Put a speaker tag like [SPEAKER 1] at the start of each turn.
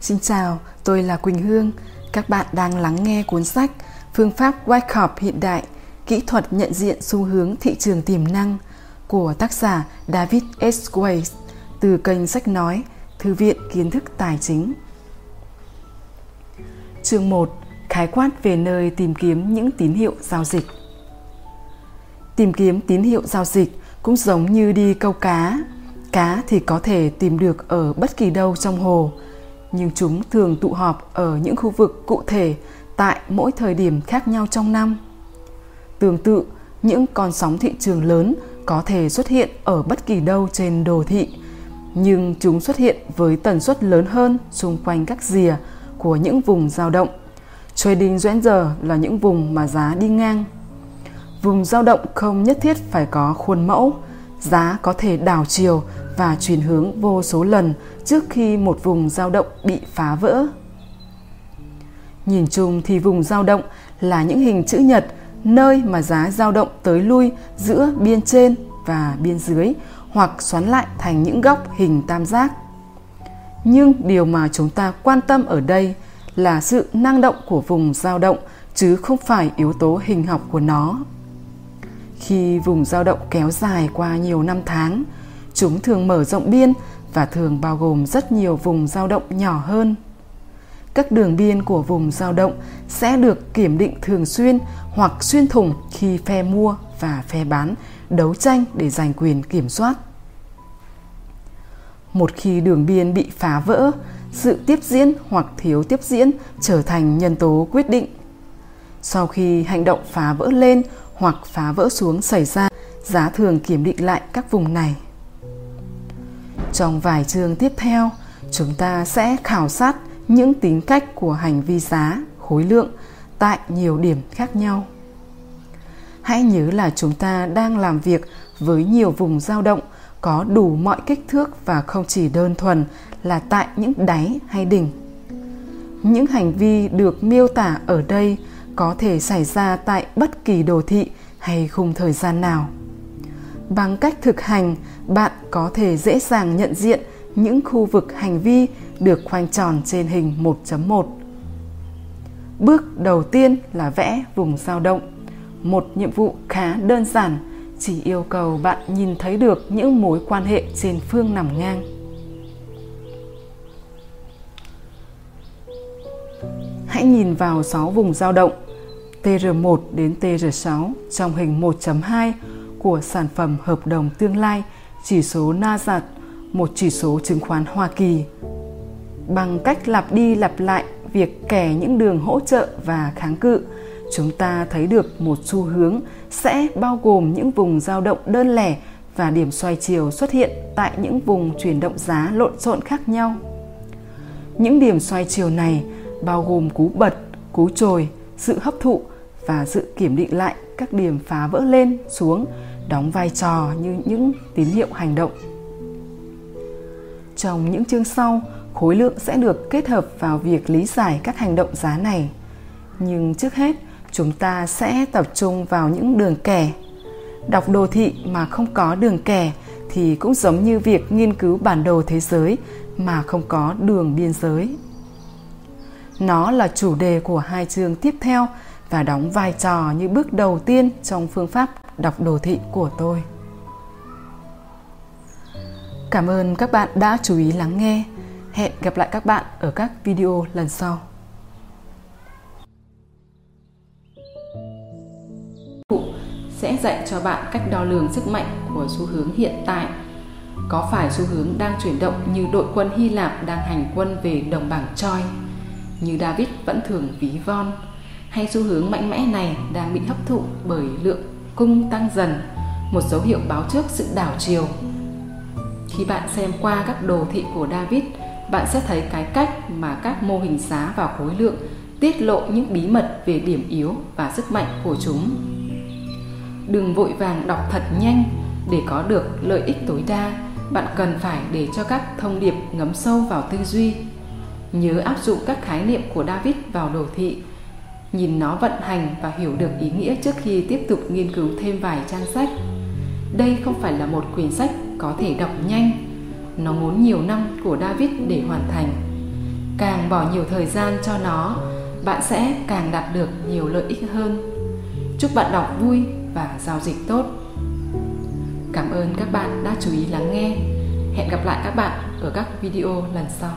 [SPEAKER 1] Xin chào, tôi là Quỳnh Hương. Các bạn đang lắng nghe cuốn sách Phương pháp Wyckoff hiện đại, kỹ thuật nhận diện xu hướng thị trường tiềm năng của tác giả David S. Weiss từ kênh sách nói Thư viện Kiến thức Tài chính. Chương 1. Khái quát về nơi tìm kiếm những tín hiệu giao dịch. Tìm kiếm tín hiệu giao dịch cũng giống như đi câu cá. Cá thì có thể tìm được ở bất kỳ đâu trong hồ, nhưng chúng thường tụ họp ở những khu vực cụ thể tại mỗi thời điểm khác nhau trong năm. Tương tự, những con sóng thị trường lớn có thể xuất hiện ở bất kỳ đâu trên đồ thị, nhưng chúng xuất hiện với tần suất lớn hơn xung quanh các rìa của những vùng dao động. Trading giờ là những vùng mà giá đi ngang. Vùng dao động không nhất thiết phải có khuôn mẫu, giá có thể đảo chiều và chuyển hướng vô số lần trước khi một vùng dao động bị phá vỡ. Nhìn chung thì vùng dao động là những hình chữ nhật nơi mà giá dao động tới lui giữa biên trên và biên dưới hoặc xoắn lại thành những góc hình tam giác. Nhưng điều mà chúng ta quan tâm ở đây là sự năng động của vùng dao động chứ không phải yếu tố hình học của nó. Khi vùng dao động kéo dài qua nhiều năm tháng, chúng thường mở rộng biên và thường bao gồm rất nhiều vùng dao động nhỏ hơn. Các đường biên của vùng dao động sẽ được kiểm định thường xuyên hoặc xuyên thủng khi phe mua và phe bán đấu tranh để giành quyền kiểm soát. Một khi đường biên bị phá vỡ, sự tiếp diễn hoặc thiếu tiếp diễn trở thành nhân tố quyết định. Sau khi hành động phá vỡ lên hoặc phá vỡ xuống xảy ra, giá thường kiểm định lại các vùng này. Trong vài chương tiếp theo, chúng ta sẽ khảo sát những tính cách của hành vi giá, khối lượng tại nhiều điểm khác nhau. Hãy nhớ là chúng ta đang làm việc với nhiều vùng dao động có đủ mọi kích thước và không chỉ đơn thuần là tại những đáy hay đỉnh. Những hành vi được miêu tả ở đây có thể xảy ra tại bất kỳ đồ thị hay khung thời gian nào. Bằng cách thực hành, bạn có thể dễ dàng nhận diện những khu vực hành vi được khoanh tròn trên hình 1.1. Bước đầu tiên là vẽ vùng dao động. Một nhiệm vụ khá đơn giản, chỉ yêu cầu bạn nhìn thấy được những mối quan hệ trên phương nằm ngang. Hãy nhìn vào 6 vùng dao động TR1 đến TR6 trong hình 1.2 của sản phẩm hợp đồng tương lai chỉ số Nasdaq, một chỉ số chứng khoán Hoa Kỳ. Bằng cách lặp đi lặp lại việc kẻ những đường hỗ trợ và kháng cự, chúng ta thấy được một xu hướng sẽ bao gồm những vùng dao động đơn lẻ và điểm xoay chiều xuất hiện tại những vùng chuyển động giá lộn xộn khác nhau. Những điểm xoay chiều này bao gồm cú bật, cú trồi, sự hấp thụ và sự kiểm định lại các điểm phá vỡ lên xuống đóng vai trò như những tín hiệu hành động. Trong những chương sau, khối lượng sẽ được kết hợp vào việc lý giải các hành động giá này. Nhưng trước hết, chúng ta sẽ tập trung vào những đường kẻ. Đọc đồ thị mà không có đường kẻ thì cũng giống như việc nghiên cứu bản đồ thế giới mà không có đường biên giới. Nó là chủ đề của hai chương tiếp theo và đóng vai trò như bước đầu tiên trong phương pháp đọc đồ thị của tôi. Cảm ơn các bạn đã chú ý lắng nghe. Hẹn gặp lại các bạn ở các video lần sau. sẽ dạy cho bạn cách đo lường sức mạnh của xu hướng hiện tại. Có phải xu hướng đang chuyển động như đội quân Hy Lạp đang hành quân về đồng bảng Troy, như David vẫn thường ví von, hay xu hướng mạnh mẽ này đang bị hấp thụ bởi lượng cung tăng dần, một dấu hiệu báo trước sự đảo chiều. Khi bạn xem qua các đồ thị của David, bạn sẽ thấy cái cách mà các mô hình giá và khối lượng tiết lộ những bí mật về điểm yếu và sức mạnh của chúng. Đừng vội vàng đọc thật nhanh để có được lợi ích tối đa, bạn cần phải để cho các thông điệp ngấm sâu vào tư duy. Nhớ áp dụng các khái niệm của David vào đồ thị nhìn nó vận hành và hiểu được ý nghĩa trước khi tiếp tục nghiên cứu thêm vài trang sách. Đây không phải là một quyển sách có thể đọc nhanh, nó muốn nhiều năm của David để hoàn thành. càng bỏ nhiều thời gian cho nó bạn sẽ càng đạt được nhiều lợi ích hơn. Chúc bạn đọc vui và giao dịch tốt. Cảm ơn các bạn đã chú ý lắng nghe. Hẹn gặp lại các bạn ở các video lần sau.